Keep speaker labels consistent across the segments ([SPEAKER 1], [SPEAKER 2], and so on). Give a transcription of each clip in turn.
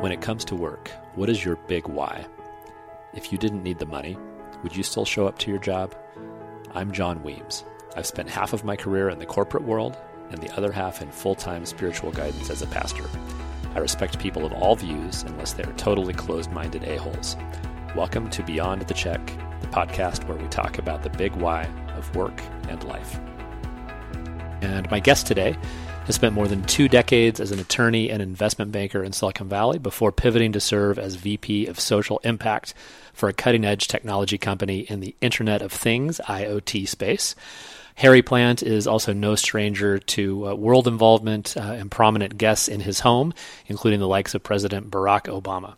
[SPEAKER 1] When it comes to work, what is your big why? If you didn't need the money, would you still show up to your job? I'm John Weems. I've spent half of my career in the corporate world and the other half in full time spiritual guidance as a pastor. I respect people of all views unless they are totally closed minded a-holes. Welcome to Beyond the Check, the podcast where we talk about the big why of work and life. And my guest today has spent more than two decades as an attorney and investment banker in Silicon Valley before pivoting to serve as VP of Social Impact for a cutting edge technology company in the Internet of Things, IoT space. Harry Plant is also no stranger to uh, world involvement uh, and prominent guests in his home, including the likes of President Barack Obama.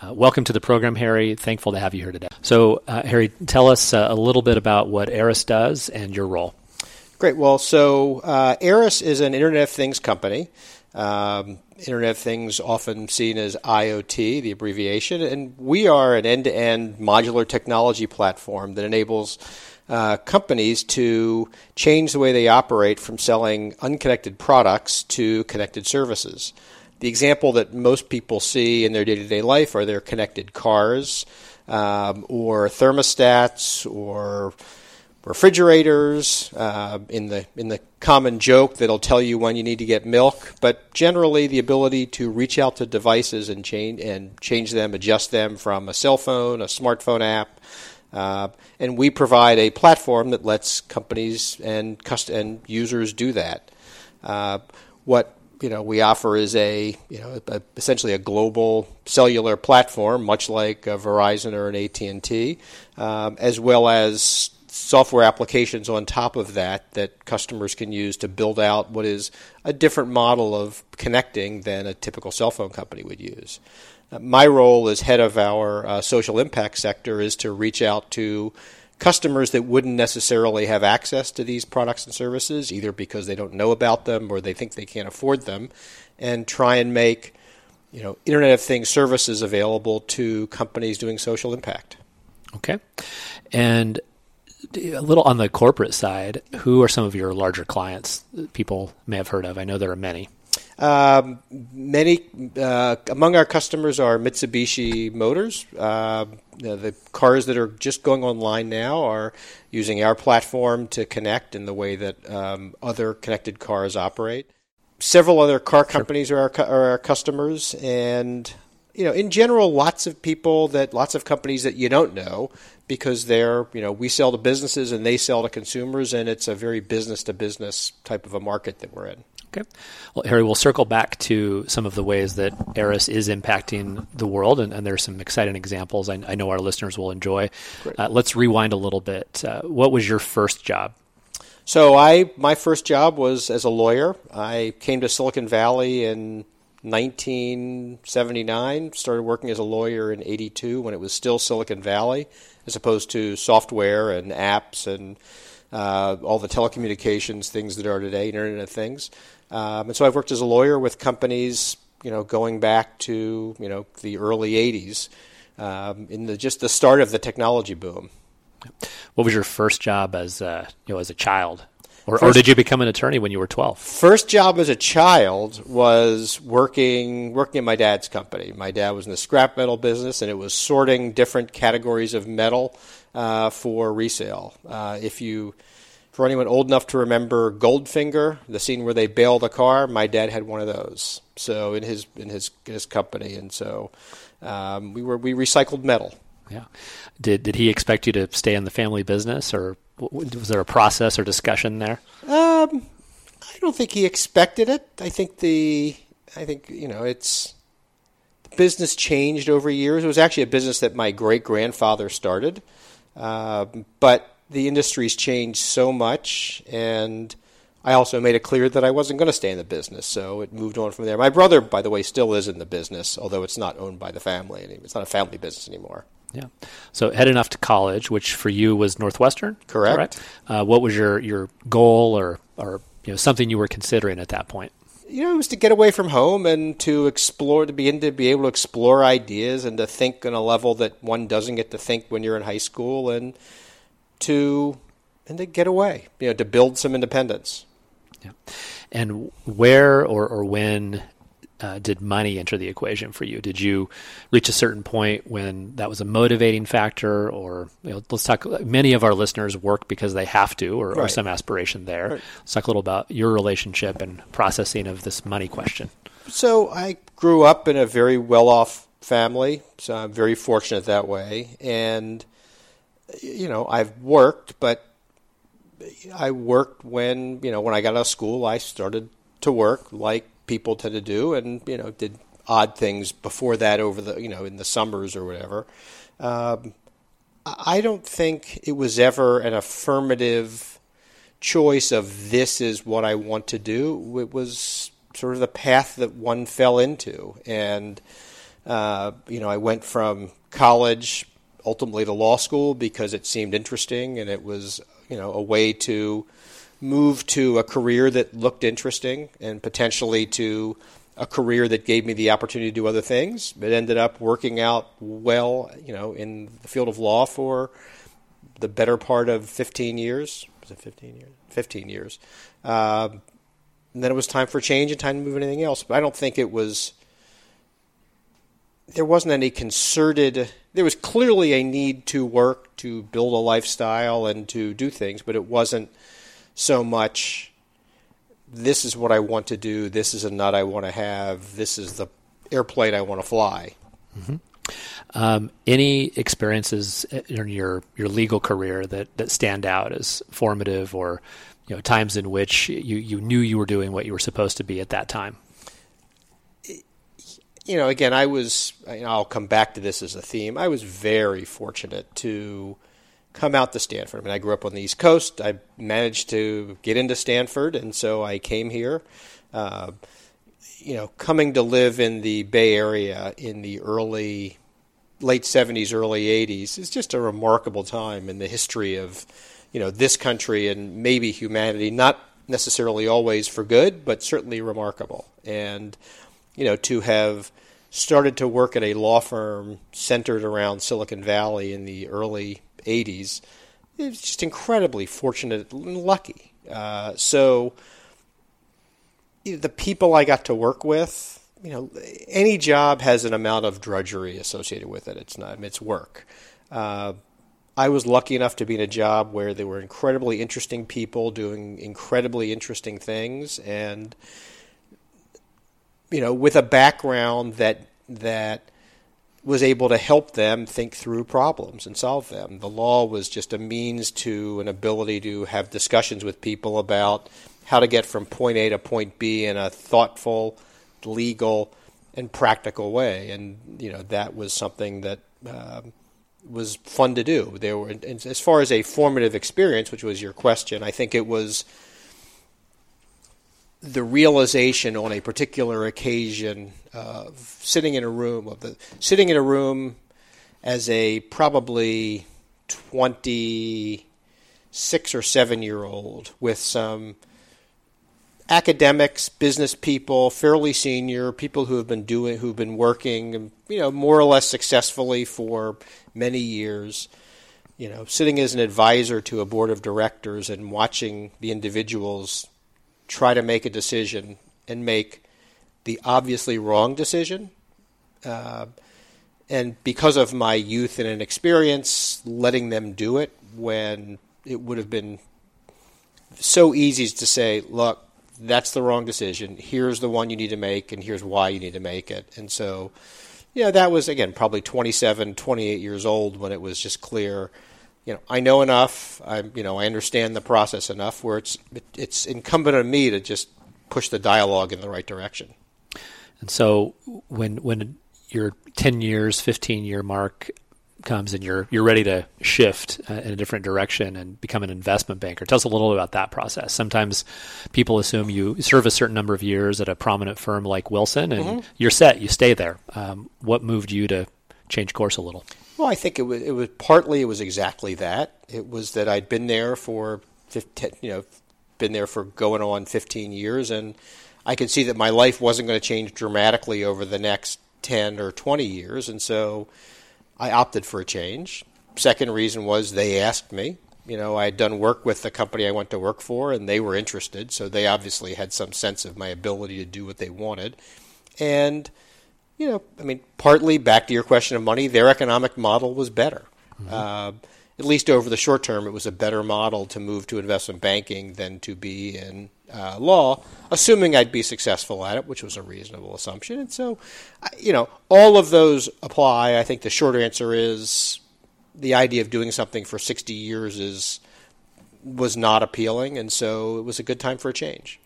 [SPEAKER 1] Uh, welcome to the program, Harry. Thankful to have you here today. So, uh, Harry, tell us uh, a little bit about what Aeris does and your role.
[SPEAKER 2] Great. Well, so uh, Aeris is an Internet of Things company. Um, Internet of Things, often seen as IoT, the abbreviation, and we are an end to end modular technology platform that enables uh, companies to change the way they operate from selling unconnected products to connected services. The example that most people see in their day to day life are their connected cars um, or thermostats or refrigerators uh, in the in the common joke that'll tell you when you need to get milk but generally the ability to reach out to devices and change and change them adjust them from a cell phone a smartphone app uh, and we provide a platform that lets companies and cust- and users do that. Uh, what you know we offer is a you know a, essentially a global cellular platform, much like Verizon or an AT and T, um, as well as software applications on top of that that customers can use to build out what is a different model of connecting than a typical cell phone company would use my role as head of our uh, social impact sector is to reach out to customers that wouldn't necessarily have access to these products and services, either because they don't know about them or they think they can't afford them, and try and make you know Internet of Things services available to companies doing social impact.
[SPEAKER 1] Okay, and a little on the corporate side, who are some of your larger clients people may have heard of? I know there are many.
[SPEAKER 2] Um, many uh, among our customers are Mitsubishi Motors. Uh, the cars that are just going online now are using our platform to connect in the way that um, other connected cars operate. Several other car companies are our, are our customers, and you know, in general, lots of people that lots of companies that you don't know because they're you know we sell to businesses and they sell to consumers, and it's a very business to business type of a market that we're in.
[SPEAKER 1] Okay. Well, Harry, we'll circle back to some of the ways that Aeris is impacting the world, and, and there are some exciting examples I, I know our listeners will enjoy. Uh, let's rewind a little bit. Uh, what was your first job?
[SPEAKER 2] So, I my first job was as a lawyer. I came to Silicon Valley in 1979. Started working as a lawyer in '82 when it was still Silicon Valley, as opposed to software and apps and uh, all the telecommunications things that are today, Internet of Things. Um, and so I've worked as a lawyer with companies, you know, going back to you know the early '80s, um, in the just the start of the technology boom.
[SPEAKER 1] What was your first job as uh, you know as a child? Or, first, or, did you become an attorney when you were 12?
[SPEAKER 2] First job as a child was working working at my dad's company. My dad was in the scrap metal business, and it was sorting different categories of metal uh, for resale. Uh, if you for anyone old enough to remember Goldfinger, the scene where they bail the car, my dad had one of those. So in his in his in his company, and so um, we were we recycled metal.
[SPEAKER 1] Yeah. Did did he expect you to stay in the family business, or was there a process or discussion there?
[SPEAKER 2] Um, I don't think he expected it. I think the I think you know it's the business changed over years. It was actually a business that my great grandfather started, uh, but the industry's changed so much, and I also made it clear that I wasn't going to stay in the business, so it moved on from there. My brother, by the way, still is in the business, although it's not owned by the family. It's not a family business anymore.
[SPEAKER 1] Yeah. So heading off to college, which for you was Northwestern.
[SPEAKER 2] Correct.
[SPEAKER 1] Uh, what was your, your goal or or you know something you were considering at that point?
[SPEAKER 2] You know, it was to get away from home and to explore, to begin to be able to explore ideas and to think on a level that one doesn't get to think when you're in high school, and to and to get away, you know, to build some independence.
[SPEAKER 1] Yeah. And where or, or when uh, did money enter the equation for you? Did you reach a certain point when that was a motivating factor, or you know, let's talk? Many of our listeners work because they have to, or, right. or some aspiration there. Right. Let's talk a little about your relationship and processing of this money question.
[SPEAKER 2] So I grew up in a very well-off family, so I'm very fortunate that way, and you know I've worked, but I worked when you know when I got out of school, I started to work like people tend to do, and you know did odd things before that over the you know in the summers or whatever. Um, I don't think it was ever an affirmative choice of this is what I want to do. It was sort of the path that one fell into, and uh, you know I went from college ultimately to law school because it seemed interesting and it was you know a way to move to a career that looked interesting and potentially to a career that gave me the opportunity to do other things. It ended up working out well, you know, in the field of law for the better part of 15 years. Was it 15 years? 15 years. Um, and then it was time for change and time to move anything else. But I don't think it was. There wasn't any concerted. There was clearly a need to work, to build a lifestyle, and to do things, but it wasn't so much this is what I want to do, this is a nut I want to have, this is the airplane I want to fly.
[SPEAKER 1] Mm-hmm. Um, any experiences in your, your legal career that, that stand out as formative or you know times in which you, you knew you were doing what you were supposed to be at that time?
[SPEAKER 2] You know, again, I was, I'll come back to this as a theme. I was very fortunate to come out to Stanford. I mean, I grew up on the East Coast. I managed to get into Stanford, and so I came here. Uh, you know, coming to live in the Bay Area in the early, late 70s, early 80s is just a remarkable time in the history of, you know, this country and maybe humanity. Not necessarily always for good, but certainly remarkable. And, you know, to have started to work at a law firm centered around Silicon Valley in the early 80s. It was just incredibly fortunate and lucky. Uh, so the people I got to work with, you know, any job has an amount of drudgery associated with it. It's not, it's work. Uh, I was lucky enough to be in a job where there were incredibly interesting people doing incredibly interesting things, and you know, with a background that that was able to help them think through problems and solve them. The law was just a means to an ability to have discussions with people about how to get from point A to point B in a thoughtful, legal, and practical way. And you know that was something that um, was fun to do. There were, as far as a formative experience, which was your question, I think it was the realization on a particular occasion of sitting in a room of the sitting in a room as a probably 26 or 7 year old with some academics, business people, fairly senior, people who have been doing who've been working you know more or less successfully for many years you know sitting as an advisor to a board of directors and watching the individuals try to make a decision and make the obviously wrong decision. Uh, and because of my youth and inexperience, letting them do it when it would have been so easy to say, look, that's the wrong decision. Here's the one you need to make, and here's why you need to make it. And so, yeah, that was, again, probably 27, 28 years old when it was just clear you know, I know enough. I, you know, I understand the process enough where it's it's incumbent on me to just push the dialogue in the right direction.
[SPEAKER 1] And so, when when your ten years, fifteen year mark comes, and you're you're ready to shift uh, in a different direction and become an investment banker, tell us a little about that process. Sometimes people assume you serve a certain number of years at a prominent firm like Wilson, and mm-hmm. you're set. You stay there. Um, what moved you to change course a little?
[SPEAKER 2] Well, I think it was it was partly it was exactly that. It was that I'd been there for 15, you know, been there for going on 15 years, and I could see that my life wasn't going to change dramatically over the next 10 or 20 years, and so I opted for a change. Second reason was they asked me. You know, I had done work with the company I went to work for, and they were interested, so they obviously had some sense of my ability to do what they wanted. And, you know, I mean, partly back to your question of money, their economic model was better. Mm-hmm. Uh, at least over the short term, it was a better model to move to investment banking than to be in uh, law, assuming I'd be successful at it, which was a reasonable assumption. And so, you know, all of those apply. I think the short answer is the idea of doing something for 60 years is was not appealing, and so it was a good time for a change.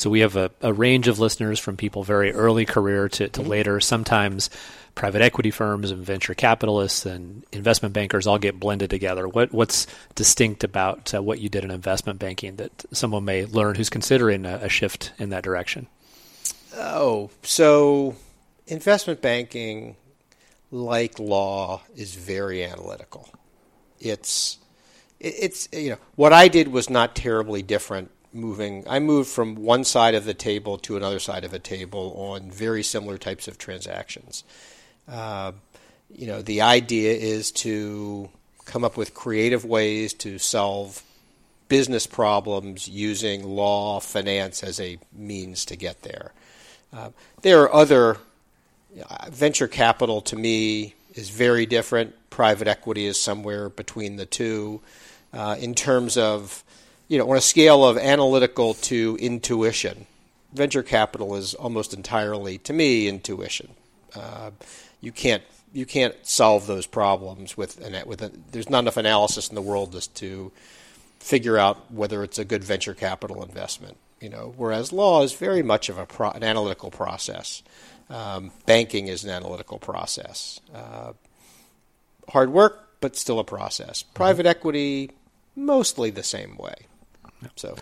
[SPEAKER 1] So we have a, a range of listeners from people very early career to, to mm-hmm. later, sometimes private equity firms and venture capitalists and investment bankers all get blended together. What what's distinct about uh, what you did in investment banking that someone may learn who's considering a, a shift in that direction?
[SPEAKER 2] Oh, so investment banking, like law, is very analytical. It's it's you know what I did was not terribly different. Moving, I moved from one side of the table to another side of a table on very similar types of transactions. Uh, you know, the idea is to come up with creative ways to solve business problems using law, finance as a means to get there. Uh, there are other uh, venture capital to me is very different. Private equity is somewhere between the two. Uh, in terms of, you know, on a scale of analytical to intuition, venture capital is almost entirely, to me, intuition. Uh, you can't you can't solve those problems with an with a, there's not enough analysis in the world just to figure out whether it's a good venture capital investment. You know, whereas law is very much of a pro, an analytical process. Um, banking is an analytical process. Uh, hard work, but still a process. Private mm-hmm. equity, mostly the same way. So,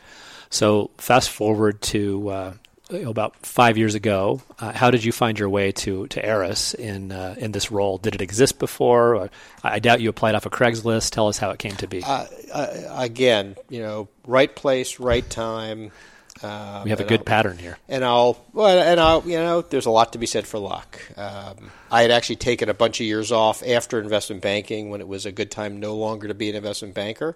[SPEAKER 1] so fast forward to uh, about five years ago. Uh, how did you find your way to to Aeris in uh, in this role? Did it exist before? Or, I doubt you applied off of Craigslist. Tell us how it came to be. Uh,
[SPEAKER 2] uh again, you know, right place, right time.
[SPEAKER 1] Um, we have a good I'll, pattern here.
[SPEAKER 2] And I'll well, and I'll you know, there's a lot to be said for luck. Um, I had actually taken a bunch of years off after investment banking when it was a good time no longer to be an investment banker.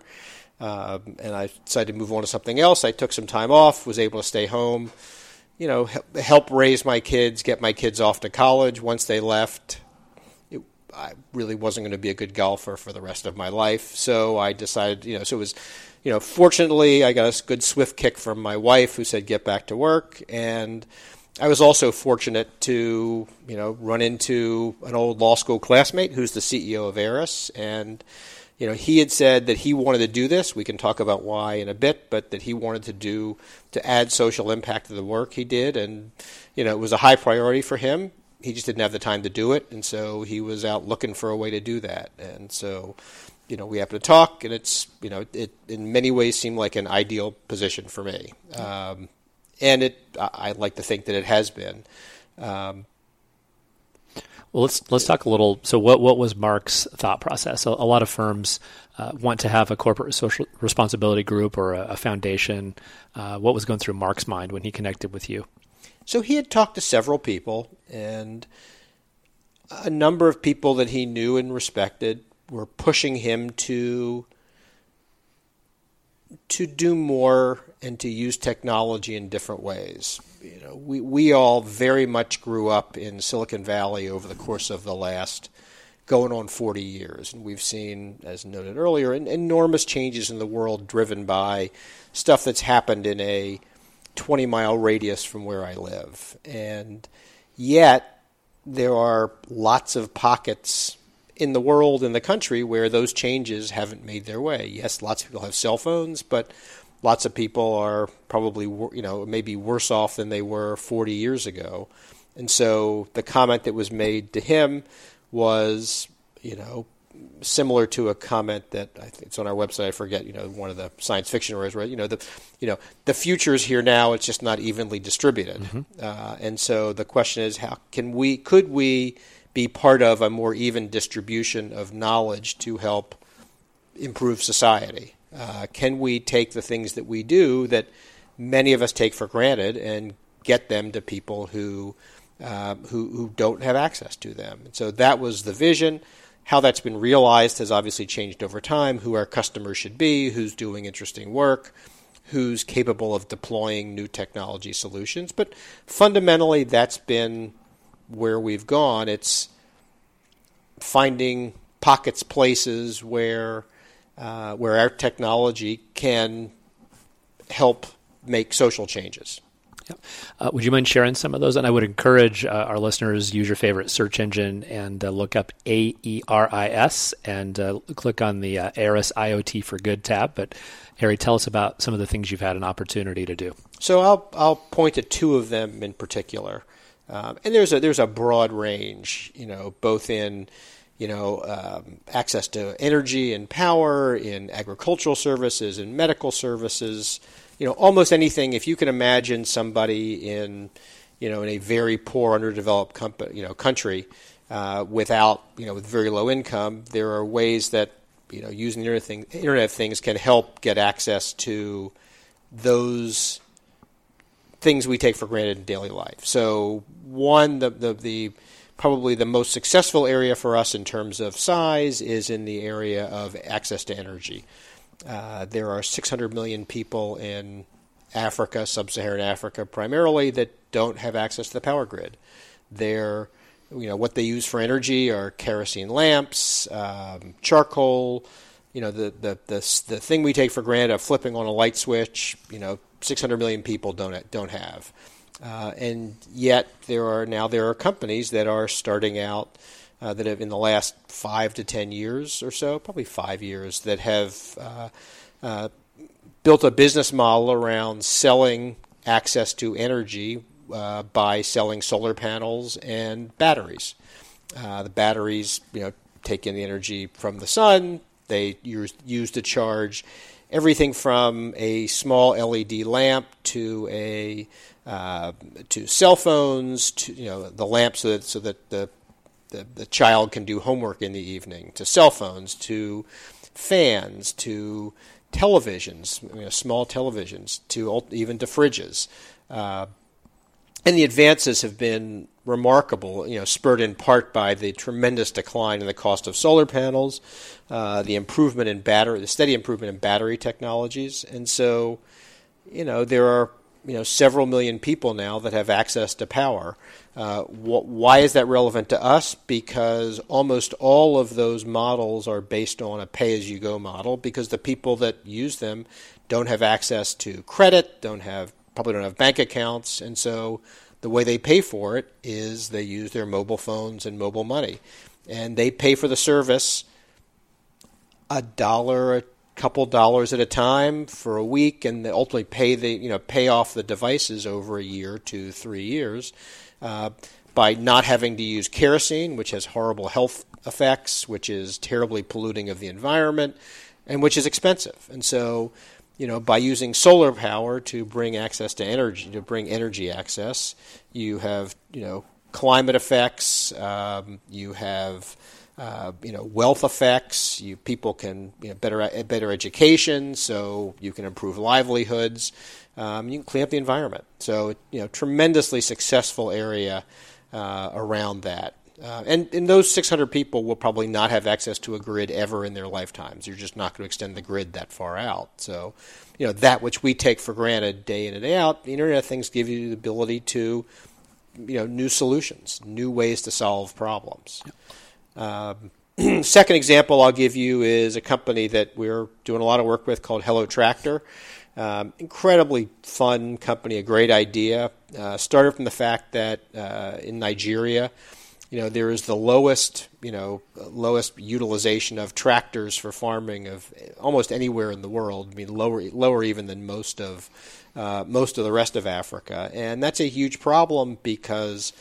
[SPEAKER 2] Um, and I decided to move on to something else. I took some time off, was able to stay home you know, help raise my kids, get my kids off to college. Once they left, it, I really wasn't going to be a good golfer for the rest of my life. So I decided, you know, so it was, you know, fortunately, I got a good swift kick from my wife who said, get back to work. And I was also fortunate to, you know, run into an old law school classmate who's the CEO of Aeris. And, you know, he had said that he wanted to do this. We can talk about why in a bit, but that he wanted to do to add social impact to the work he did, and you know, it was a high priority for him. He just didn't have the time to do it, and so he was out looking for a way to do that. And so, you know, we happened to talk, and it's you know, it in many ways seemed like an ideal position for me. Um, and it, I, I like to think that it has been. Um,
[SPEAKER 1] well, let's let's talk a little. So, what what was Mark's thought process? A, a lot of firms uh, want to have a corporate social responsibility group or a, a foundation. Uh, what was going through Mark's mind when he connected with you?
[SPEAKER 2] So he had talked to several people, and a number of people that he knew and respected were pushing him to to do more and to use technology in different ways. You know, we we all very much grew up in Silicon Valley over the course of the last going on 40 years, and we've seen, as noted earlier, enormous changes in the world driven by stuff that's happened in a 20 mile radius from where I live, and yet there are lots of pockets in the world in the country where those changes haven't made their way. Yes, lots of people have cell phones, but lots of people are probably you know maybe worse off than they were 40 years ago. And so the comment that was made to him was, you know, similar to a comment that I think it's on our website. I forget, you know, one of the science fiction writers, right? You know, the, you know, the future is here now. It's just not evenly distributed. Mm-hmm. Uh, and so the question is, how can we, could we be part of a more even distribution of knowledge to help improve society? Uh, can we take the things that we do that many of us take for granted and get them to people who uh, who, who don't have access to them? And so that was the vision. How that's been realized has obviously changed over time. Who our customers should be, who's doing interesting work, who's capable of deploying new technology solutions. But fundamentally, that's been where we've gone. It's finding pockets, places where uh, where our technology can help make social changes.
[SPEAKER 1] Uh, would you mind sharing some of those? And I would encourage uh, our listeners use your favorite search engine and uh, look up A E R I S and uh, click on the uh, Aeris IoT for Good tab. But Harry, tell us about some of the things you've had an opportunity to do.
[SPEAKER 2] So I'll I'll point to two of them in particular, um, and there's a there's a broad range, you know, both in you know, um, access to energy and power, in agricultural services, in medical services, you know, almost anything. If you can imagine somebody in, you know, in a very poor, underdeveloped comp- you know, country uh, without, you know, with very low income, there are ways that, you know, using the Internet, thing, Internet of Things can help get access to those things we take for granted in daily life. So, one, the, the, the probably the most successful area for us in terms of size is in the area of access to energy. Uh, there are 600 million people in Africa, sub-Saharan Africa primarily, that don't have access to the power grid. They're, you know, what they use for energy are kerosene lamps, um, charcoal. You know, the, the the the thing we take for granted of flipping on a light switch. You know, 600 million people don't don't have. Uh, and yet there are now there are companies that are starting out uh, that have in the last five to ten years or so, probably five years, that have uh, uh built a business model around selling access to energy uh, by selling solar panels and batteries. Uh, the batteries, you know, take in the energy from the sun. They use, use to charge everything from a small LED lamp to a uh, to cell phones, to you know the lamp so that so that the, the, the child can do homework in the evening, to cell phones, to fans, to televisions, you know, small televisions, to even to fridges. Uh, and the advances have been remarkable, you know, spurred in part by the tremendous decline in the cost of solar panels, uh, the improvement in battery, the steady improvement in battery technologies, and so, you know, there are you know several million people now that have access to power. Uh, wh- why is that relevant to us? Because almost all of those models are based on a pay-as-you-go model. Because the people that use them don't have access to credit, don't have probably don't have bank accounts, and so the way they pay for it is they use their mobile phones and mobile money, and they pay for the service a dollar a couple dollars at a time for a week, and they ultimately pay the you know pay off the devices over a year, two, three years, uh, by not having to use kerosene, which has horrible health effects, which is terribly polluting of the environment, and which is expensive. And so, you know, by using solar power to bring access to energy, to bring energy access, you have you know climate effects, um, you have uh, you know, wealth effects. You, people can you know, better better education, so you can improve livelihoods. Um, you can clean up the environment. So you know, tremendously successful area uh, around that. Uh, and, and those 600 people will probably not have access to a grid ever in their lifetimes. You're just not going to extend the grid that far out. So, you know, that which we take for granted day in and day out, the Internet of Things give you the ability to, you know, new solutions, new ways to solve problems. Um, second example I'll give you is a company that we're doing a lot of work with called Hello Tractor. Um, incredibly fun company, a great idea. Uh, started from the fact that uh, in Nigeria, you know, there is the lowest, you know, lowest utilization of tractors for farming of almost anywhere in the world. I mean, lower, lower even than most of uh, most of the rest of Africa, and that's a huge problem because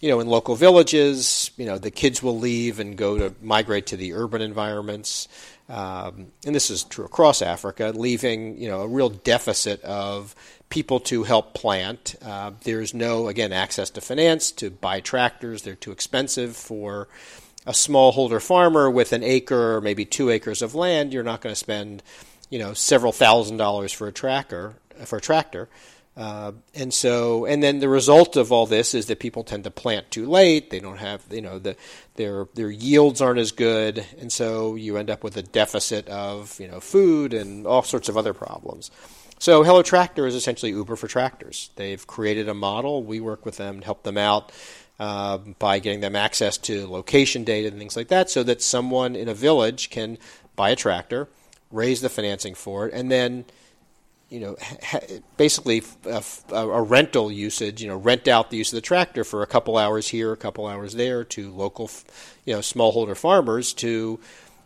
[SPEAKER 2] you know, in local villages, you know, the kids will leave and go to migrate to the urban environments. Um, and this is true across Africa, leaving, you know, a real deficit of people to help plant. Uh, there's no, again, access to finance to buy tractors. They're too expensive for a smallholder farmer with an acre or maybe two acres of land. You're not going to spend, you know, several thousand dollars for a tracker for a tractor. Uh, and so, and then the result of all this is that people tend to plant too late. They don't have, you know, the, their their yields aren't as good, and so you end up with a deficit of, you know, food and all sorts of other problems. So Hello Tractor is essentially Uber for tractors. They've created a model. We work with them help them out uh, by getting them access to location data and things like that, so that someone in a village can buy a tractor, raise the financing for it, and then you know, ha- basically a, a, rental usage, you know, rent out the use of the tractor for a couple hours here, a couple hours there to local, you know, smallholder farmers to,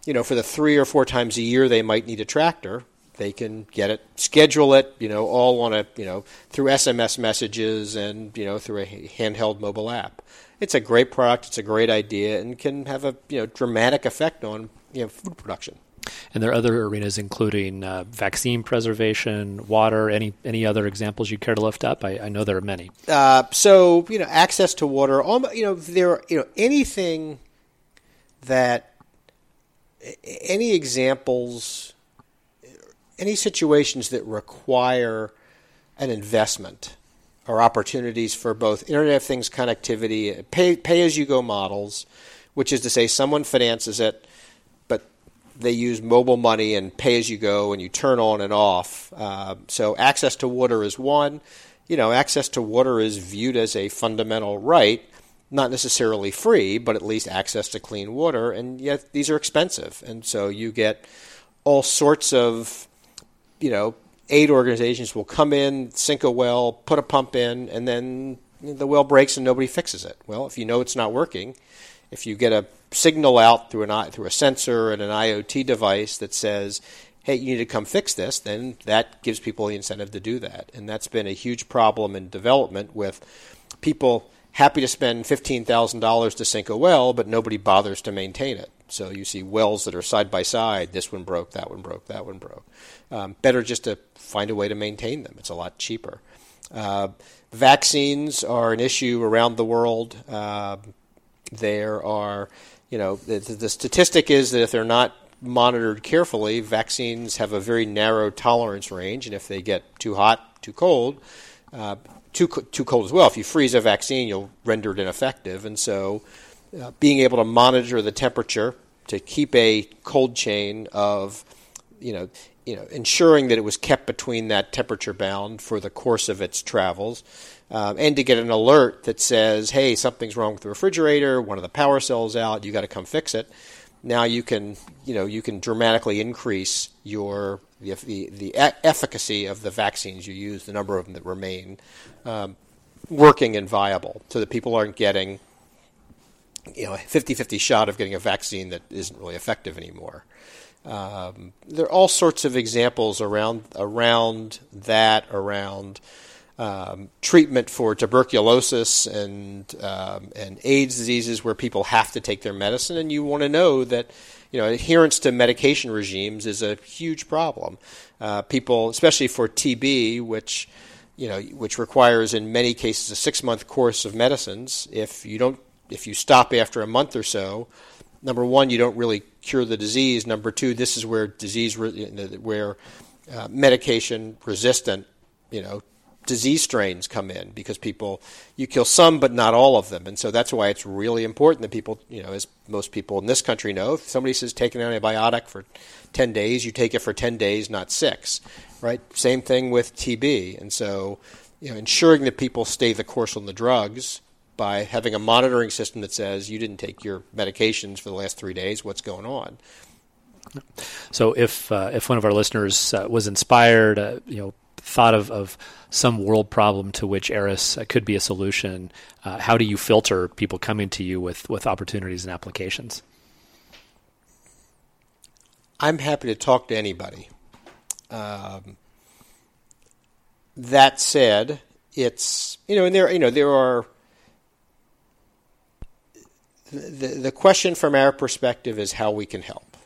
[SPEAKER 2] you know, for the three or four times a year they might need a tractor, they can get it, schedule it, you know, all on a, you know, through SMS messages and, you know, through a handheld mobile app. It's a great product, it's a great idea, and can have a, you know, dramatic effect on, you know, food production.
[SPEAKER 1] And there are other arenas, including uh, vaccine preservation, water. Any any other examples you care to lift up? I, I know there are many.
[SPEAKER 2] Uh, so you know, access to water. Almost, you know, there. You know, anything that any examples, any situations that require an investment or opportunities for both Internet of Things connectivity, pay pay as you go models, which is to say, someone finances it but they use mobile money and pay as you go, and you turn on and off. Uh, so access to water is one. You know, access to water is viewed as a fundamental right, not necessarily free, but at least access to clean water. And yet these are expensive, and so you get all sorts of, you know, aid organizations will come in, sink a well, put a pump in, and then the well breaks and nobody fixes it. Well, if you know it's not working, if you get a signal out through an through a sensor and an IoT device that says, "Hey, you need to come fix this," then that gives people the incentive to do that. And that's been a huge problem in development with people happy to spend $15,000 to sink a well, but nobody bothers to maintain it. So you see wells that are side by side. This one broke, that one broke, that one broke. Um, better just to find a way to maintain them. It's a lot cheaper. Uh, vaccines are an issue around the world. Uh, there are you know, the, the statistic is that if they're not monitored carefully, vaccines have a very narrow tolerance range, and if they get too hot, too cold, uh, too too cold as well. If you freeze a vaccine, you'll render it ineffective, and so uh, being able to monitor the temperature to keep a cold chain of, you know, you know, ensuring that it was kept between that temperature bound for the course of its travels um, and to get an alert that says, "Hey, something's wrong with the refrigerator. One of the power cells out. You got to come fix it." Now you can, you know, you can dramatically increase your the, the, the efficacy of the vaccines you use, the number of them that remain um, working and viable, so that people aren't getting, you know, a 50-50 shot of getting a vaccine that isn't really effective anymore. Um, there are all sorts of examples around around that around um, treatment for tuberculosis and um, and AIDS diseases where people have to take their medicine, and you want to know that you know adherence to medication regimes is a huge problem. Uh, people, especially for TB, which you know which requires in many cases a six month course of medicines. If you don't, if you stop after a month or so, number one, you don't really cure the disease. Number two, this is where disease where uh, medication resistant you know disease strains come in because people you kill some but not all of them. And so that's why it's really important that people you know as most people in this country know if somebody says take an antibiotic for 10 days you take it for 10 days not 6 right? Same thing with TB and so you know ensuring that people stay the course on the drugs by having a monitoring system that says you didn't take your medications for the last 3 days what's going on
[SPEAKER 1] so if uh, if one of our listeners uh, was inspired, uh, you know, thought of, of some world problem to which Aeris uh, could be a solution, uh, how do you filter people coming to you with, with opportunities and applications?
[SPEAKER 2] I'm happy to talk to anybody. Um, that said, it's you know, and there you know there are the the question from our perspective is how we can help,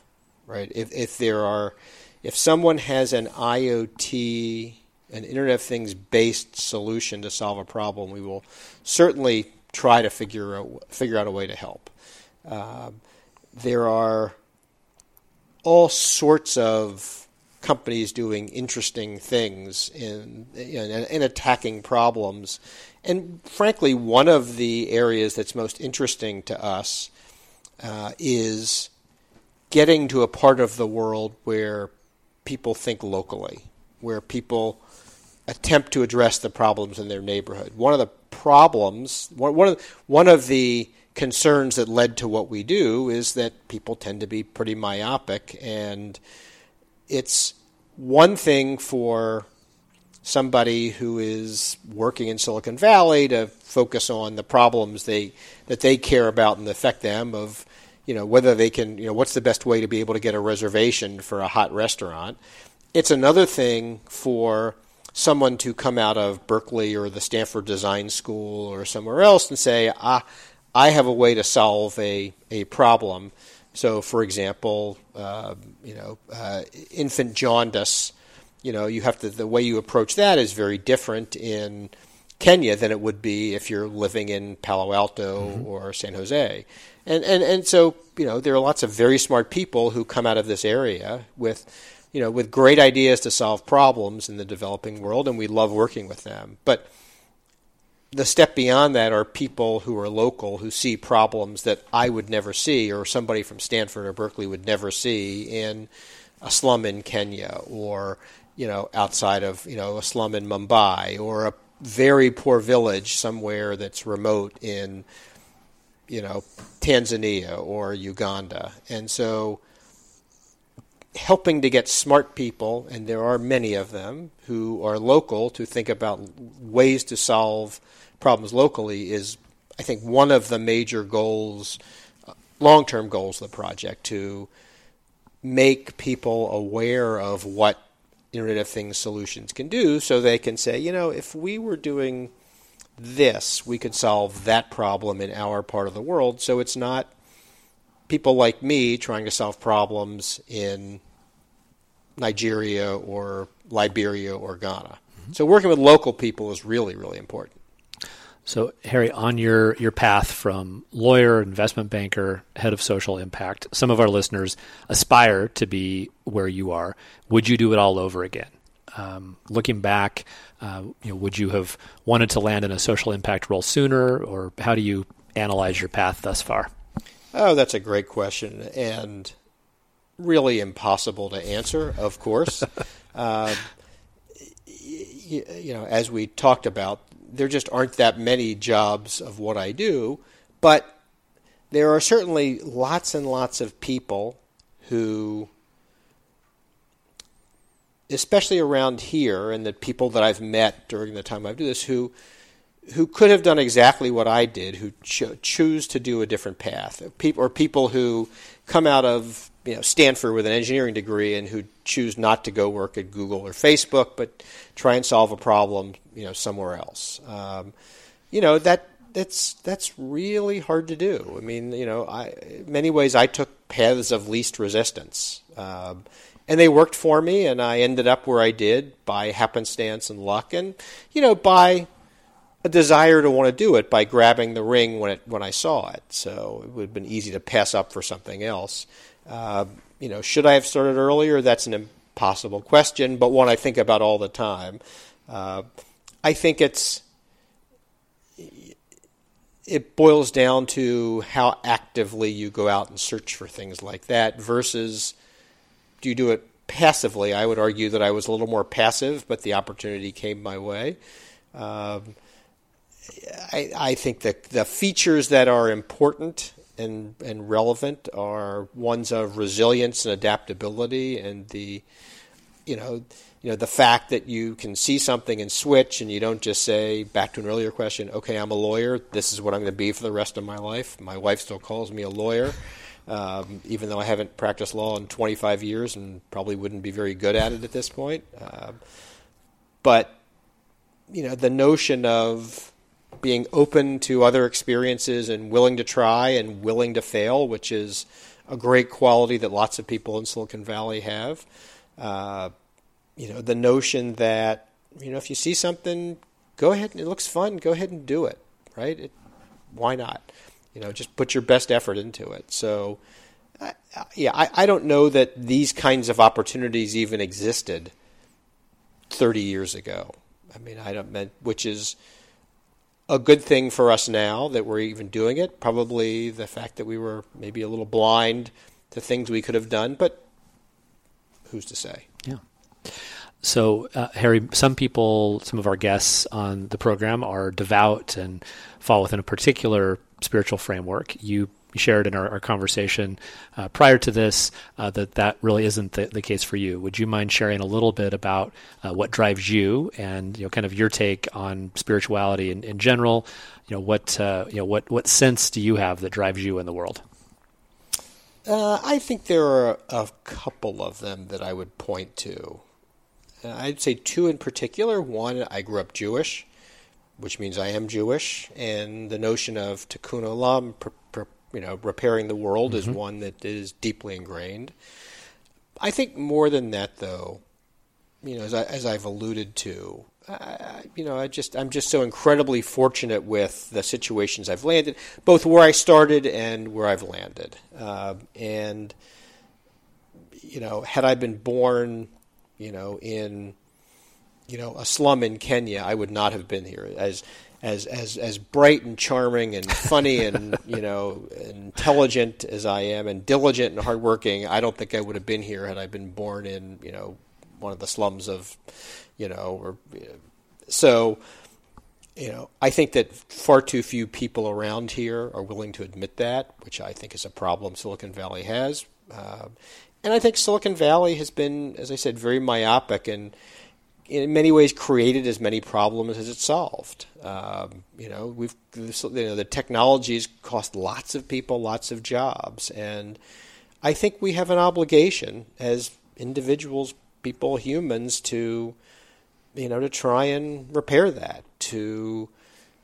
[SPEAKER 2] right? If if there are if someone has an IoT an Internet of Things based solution to solve a problem, we will certainly try to figure out, figure out a way to help. Uh, there are all sorts of companies doing interesting things in, in, in attacking problems. And frankly, one of the areas that's most interesting to us uh, is getting to a part of the world where people think locally where people attempt to address the problems in their neighborhood. One of the problems, one of one of the concerns that led to what we do is that people tend to be pretty myopic, and it's one thing for somebody who is working in Silicon Valley to focus on the problems they that they care about and affect them of you know whether they can you know what's the best way to be able to get a reservation for a hot restaurant. It's another thing for someone to come out of Berkeley or the Stanford Design School or somewhere else and say ah I have a way to solve a a problem. So for example uh, you know uh, infant jaundice you know, you have to the way you approach that is very different in Kenya than it would be if you're living in Palo Alto mm-hmm. or San Jose. And, and and so, you know, there are lots of very smart people who come out of this area with you know, with great ideas to solve problems in the developing world and we love working with them. But the step beyond that are people who are local who see problems that I would never see or somebody from Stanford or Berkeley would never see in a slum in Kenya or you know, outside of, you know, a slum in Mumbai or a very poor village somewhere that's remote in, you know, Tanzania or Uganda. And so helping to get smart people, and there are many of them who are local to think about ways to solve problems locally is, I think, one of the major goals, uh, long term goals of the project to make people aware of what Internet of Things solutions can do so they can say, you know, if we were doing this, we could solve that problem in our part of the world. So it's not people like me trying to solve problems in Nigeria or Liberia or Ghana. Mm-hmm. So working with local people is really, really important.
[SPEAKER 1] So, Harry, on your, your path from lawyer, investment banker, head of social impact, some of our listeners aspire to be where you are. Would you do it all over again? Um, looking back, uh, you know, would you have wanted to land in a social impact role sooner, or how do you analyze your path thus far?
[SPEAKER 2] Oh, that's a great question, and really impossible to answer. Of course, uh, you, you know, as we talked about, there just aren't that many jobs of what I do, but there are certainly lots and lots of people who, especially around here, and the people that I've met during the time I've this, who who could have done exactly what I did, who cho- choose to do a different path, people, or people who come out of you know Stanford with an engineering degree and who choose not to go work at Google or Facebook, but try and solve a problem you know somewhere else. Um, you know that that's that's really hard to do. I mean, you know, I in many ways I took paths of least resistance, um, and they worked for me, and I ended up where I did by happenstance and luck, and you know by a desire to want to do it by grabbing the ring when it when I saw it. So it would have been easy to pass up for something else. Uh, you know, should I have started earlier? That's an impossible question, but one I think about all the time. Uh, I think it's it boils down to how actively you go out and search for things like that versus do you do it passively? I would argue that I was a little more passive, but the opportunity came my way. Um, I, I, think that the features that are important and, and relevant are ones of resilience and adaptability and the you know you know the fact that you can see something and switch and you don't just say back to an earlier question okay i'm a lawyer. This is what i'm going to be for the rest of my life. My wife still calls me a lawyer um, even though i haven't practiced law in 25 years and probably wouldn't be very good at it at this point. Uh, but you know the notion of being open to other experiences and willing to try and willing to fail, which is a great quality that lots of people in Silicon Valley have. Uh, you know, the notion that you know if you see something, go ahead. And it looks fun. Go ahead and do it. Right? It, why not? You know, just put your best effort into it. So, uh, yeah, I, I don't know that these kinds of opportunities even existed 30 years ago. I mean, I don't, mean, which is a good thing for us now that we're even doing it. Probably the fact that we were maybe a little blind to things we could have done, but who's to say?
[SPEAKER 1] Yeah. So, uh, Harry, some people, some of our guests on the program are devout and fall within a particular spiritual framework. You shared in our, our conversation uh, prior to this uh, that that really isn't the, the, case for you. Would you mind sharing a little bit about uh, what drives you and you know kind of your take on spirituality in, in general? You know what uh, you know what what sense do you have that drives you in the world?
[SPEAKER 2] Uh, I think there are a couple of them that I would point to. Uh, I'd say two in particular. One, I grew up Jewish, which means I am Jewish, and the notion of tikkun olam, you know, repairing the world, mm-hmm. is one that is deeply ingrained. I think more than that, though, you know, as, I, as I've alluded to, I, you know, I just I'm just so incredibly fortunate with the situations I've landed, both where I started and where I've landed. Uh, and you know, had I been born, you know, in you know a slum in Kenya, I would not have been here. As as as as bright and charming and funny and you know intelligent as I am and diligent and hardworking, I don't think I would have been here had I been born in you know one of the slums of you know, or so you know, I think that far too few people around here are willing to admit that, which I think is a problem Silicon Valley has. Uh, and I think Silicon Valley has been, as I said, very myopic and in many ways created as many problems as it solved. Um, you know, we've you know, the technologies cost lots of people lots of jobs, and I think we have an obligation as individuals, people, humans, to you know, to try and repair that, to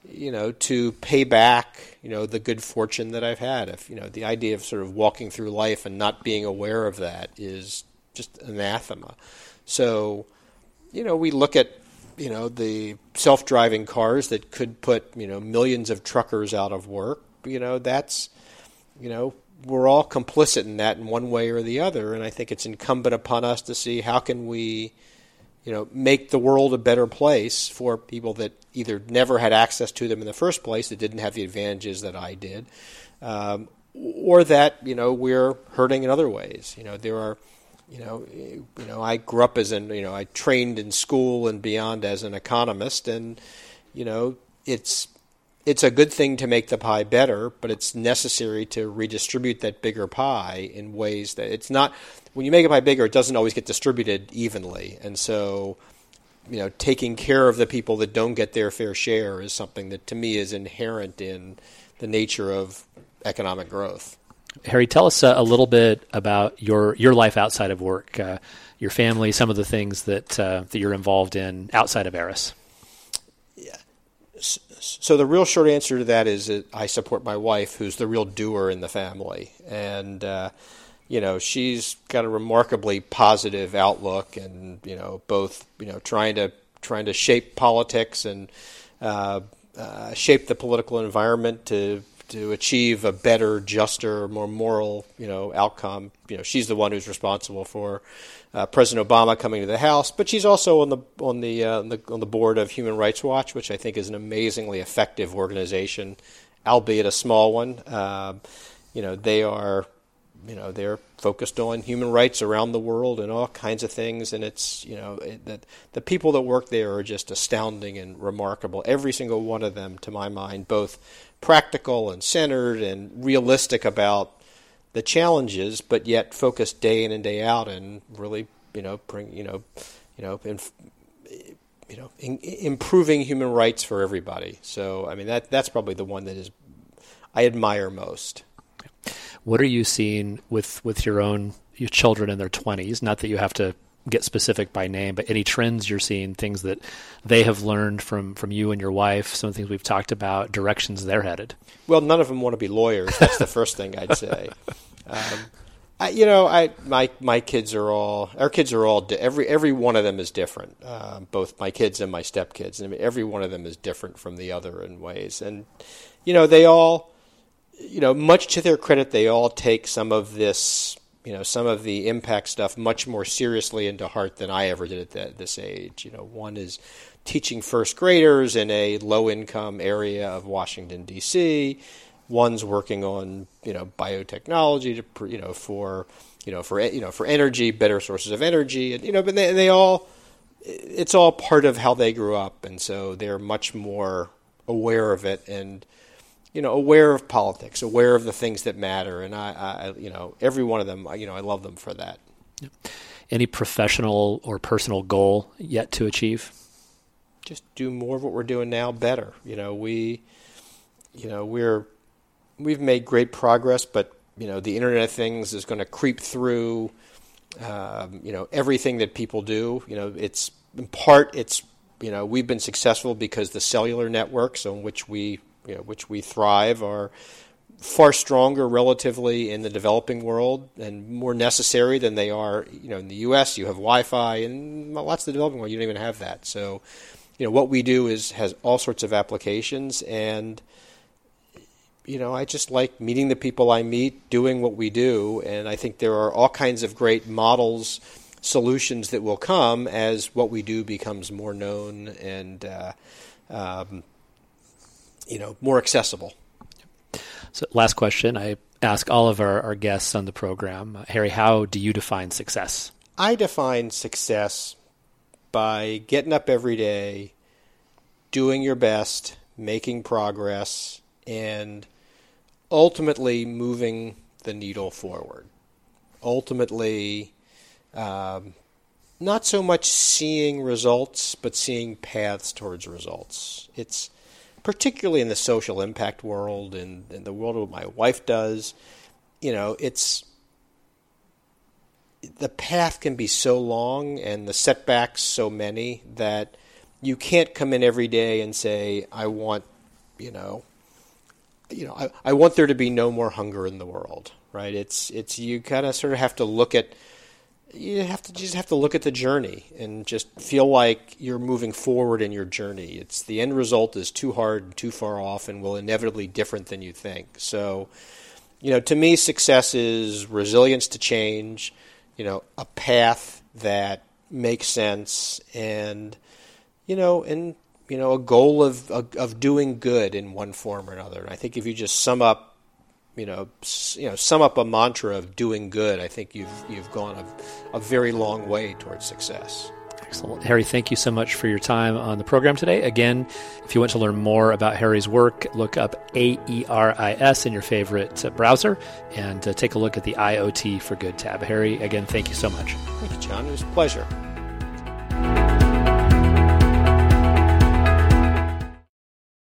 [SPEAKER 2] you know, to pay back, you know, the good fortune that I've had. If you know, the idea of sort of walking through life and not being aware of that is just anathema. So, you know, we look at you know the self-driving cars that could put you know millions of truckers out of work. You know, that's you know we're all complicit in that in one way or the other, and I think it's incumbent upon us to see how can we you know, make the world a better place for people that either never had access to them in the first place, that didn't have the advantages that I did, um, or that you know we're hurting in other ways. You know, there are, you know, you know, I grew up as an, you know, I trained in school and beyond as an economist, and you know, it's it's a good thing to make the pie better, but it's necessary to redistribute that bigger pie in ways that it's not. When you make a pie bigger, it doesn't always get distributed evenly, and so you know, taking care of the people that don't get their fair share is something that to me is inherent in the nature of economic growth.
[SPEAKER 1] Harry, tell us uh, a little bit about your your life outside of work, uh, your family, some of the things that uh, that you're involved in outside of Aeris.
[SPEAKER 2] Yeah. So the real short answer to that is that I support my wife, who's the real doer in the family, and uh, you know she's got a remarkably positive outlook, and you know both you know trying to trying to shape politics and uh, uh, shape the political environment to to achieve a better, juster, more moral, you know, outcome. You know, she's the one who's responsible for uh, President Obama coming to the House, but she's also on the on the, uh, on the on the board of Human Rights Watch, which I think is an amazingly effective organization, albeit a small one. Uh, you know, they are you know they're focused on human rights around the world and all kinds of things and it's you know it, that the people that work there are just astounding and remarkable every single one of them to my mind both practical and centered and realistic about the challenges but yet focused day in and day out and really you know bring you know you know you know in, improving human rights for everybody so i mean that that's probably the one that is i admire most
[SPEAKER 1] what are you seeing with with your own your children in their 20s? Not that you have to get specific by name, but any trends you're seeing, things that they have learned from from you and your wife, some of the things we've talked about, directions they're headed.
[SPEAKER 2] Well, none of them want to be lawyers. That's the first thing I'd say. Um, I, you know, I my my kids are all our kids are all every every one of them is different. Uh, both my kids and my stepkids. I mean, every one of them is different from the other in ways, and you know, they all you know, much to their credit, they all take some of this, you know, some of the impact stuff much more seriously into heart than I ever did at that, this age. You know, one is teaching first graders in a low income area of Washington D.C. One's working on you know biotechnology to you know for you know for you know for energy, better sources of energy, and you know, but they, they all it's all part of how they grew up, and so they're much more aware of it and you know aware of politics, aware of the things that matter. And I, I you know, every one of them, you know, I love them for that.
[SPEAKER 1] Any professional or personal goal yet to achieve?
[SPEAKER 2] Just do more of what we're doing now better. You know, we, you know, we're we've made great progress, but you know, the Internet of Things is going to creep through um, you know everything that people do. You know, it's in part it's you know we've been successful because the cellular networks on which we you know, which we thrive are far stronger relatively in the developing world and more necessary than they are you know in the US you have Wi-Fi and lots of the developing world you don't even have that. So you know what we do is has all sorts of applications and you know, I just like meeting the people I meet, doing what we do, and I think there are all kinds of great models, solutions that will come as what we do becomes more known and, uh, um, you know, more accessible.
[SPEAKER 1] So, last question I ask all of our, our guests on the program uh, Harry, how do you define success?
[SPEAKER 2] I define success by getting up every day, doing your best, making progress, and ultimately moving the needle forward. Ultimately, um, not so much seeing results, but seeing paths towards results. It's particularly in the social impact world and in the world of my wife does. You know, it's the path can be so long and the setbacks so many that you can't come in every day and say, I want, you know, you know, I, I want there to be no more hunger in the world, right? It's it's you kind of sort of have to look at you have to just have to look at the journey and just feel like you're moving forward in your journey. It's the end result is too hard, too far off, and will inevitably different than you think. So, you know, to me, success is resilience to change. You know, a path that makes sense, and you know, and you know, a goal of, of, doing good in one form or another. And I think if you just sum up, you know, you know, sum up a mantra of doing good, I think you've you've gone a, a very long way towards success.
[SPEAKER 1] Excellent. Harry, thank you so much for your time on the program today. Again, if you want to learn more about Harry's work, look up AERIS in your favorite uh, browser and uh, take a look at the IoT for Good tab. Harry, again, thank you so much.
[SPEAKER 2] Thank you, John. It was a pleasure.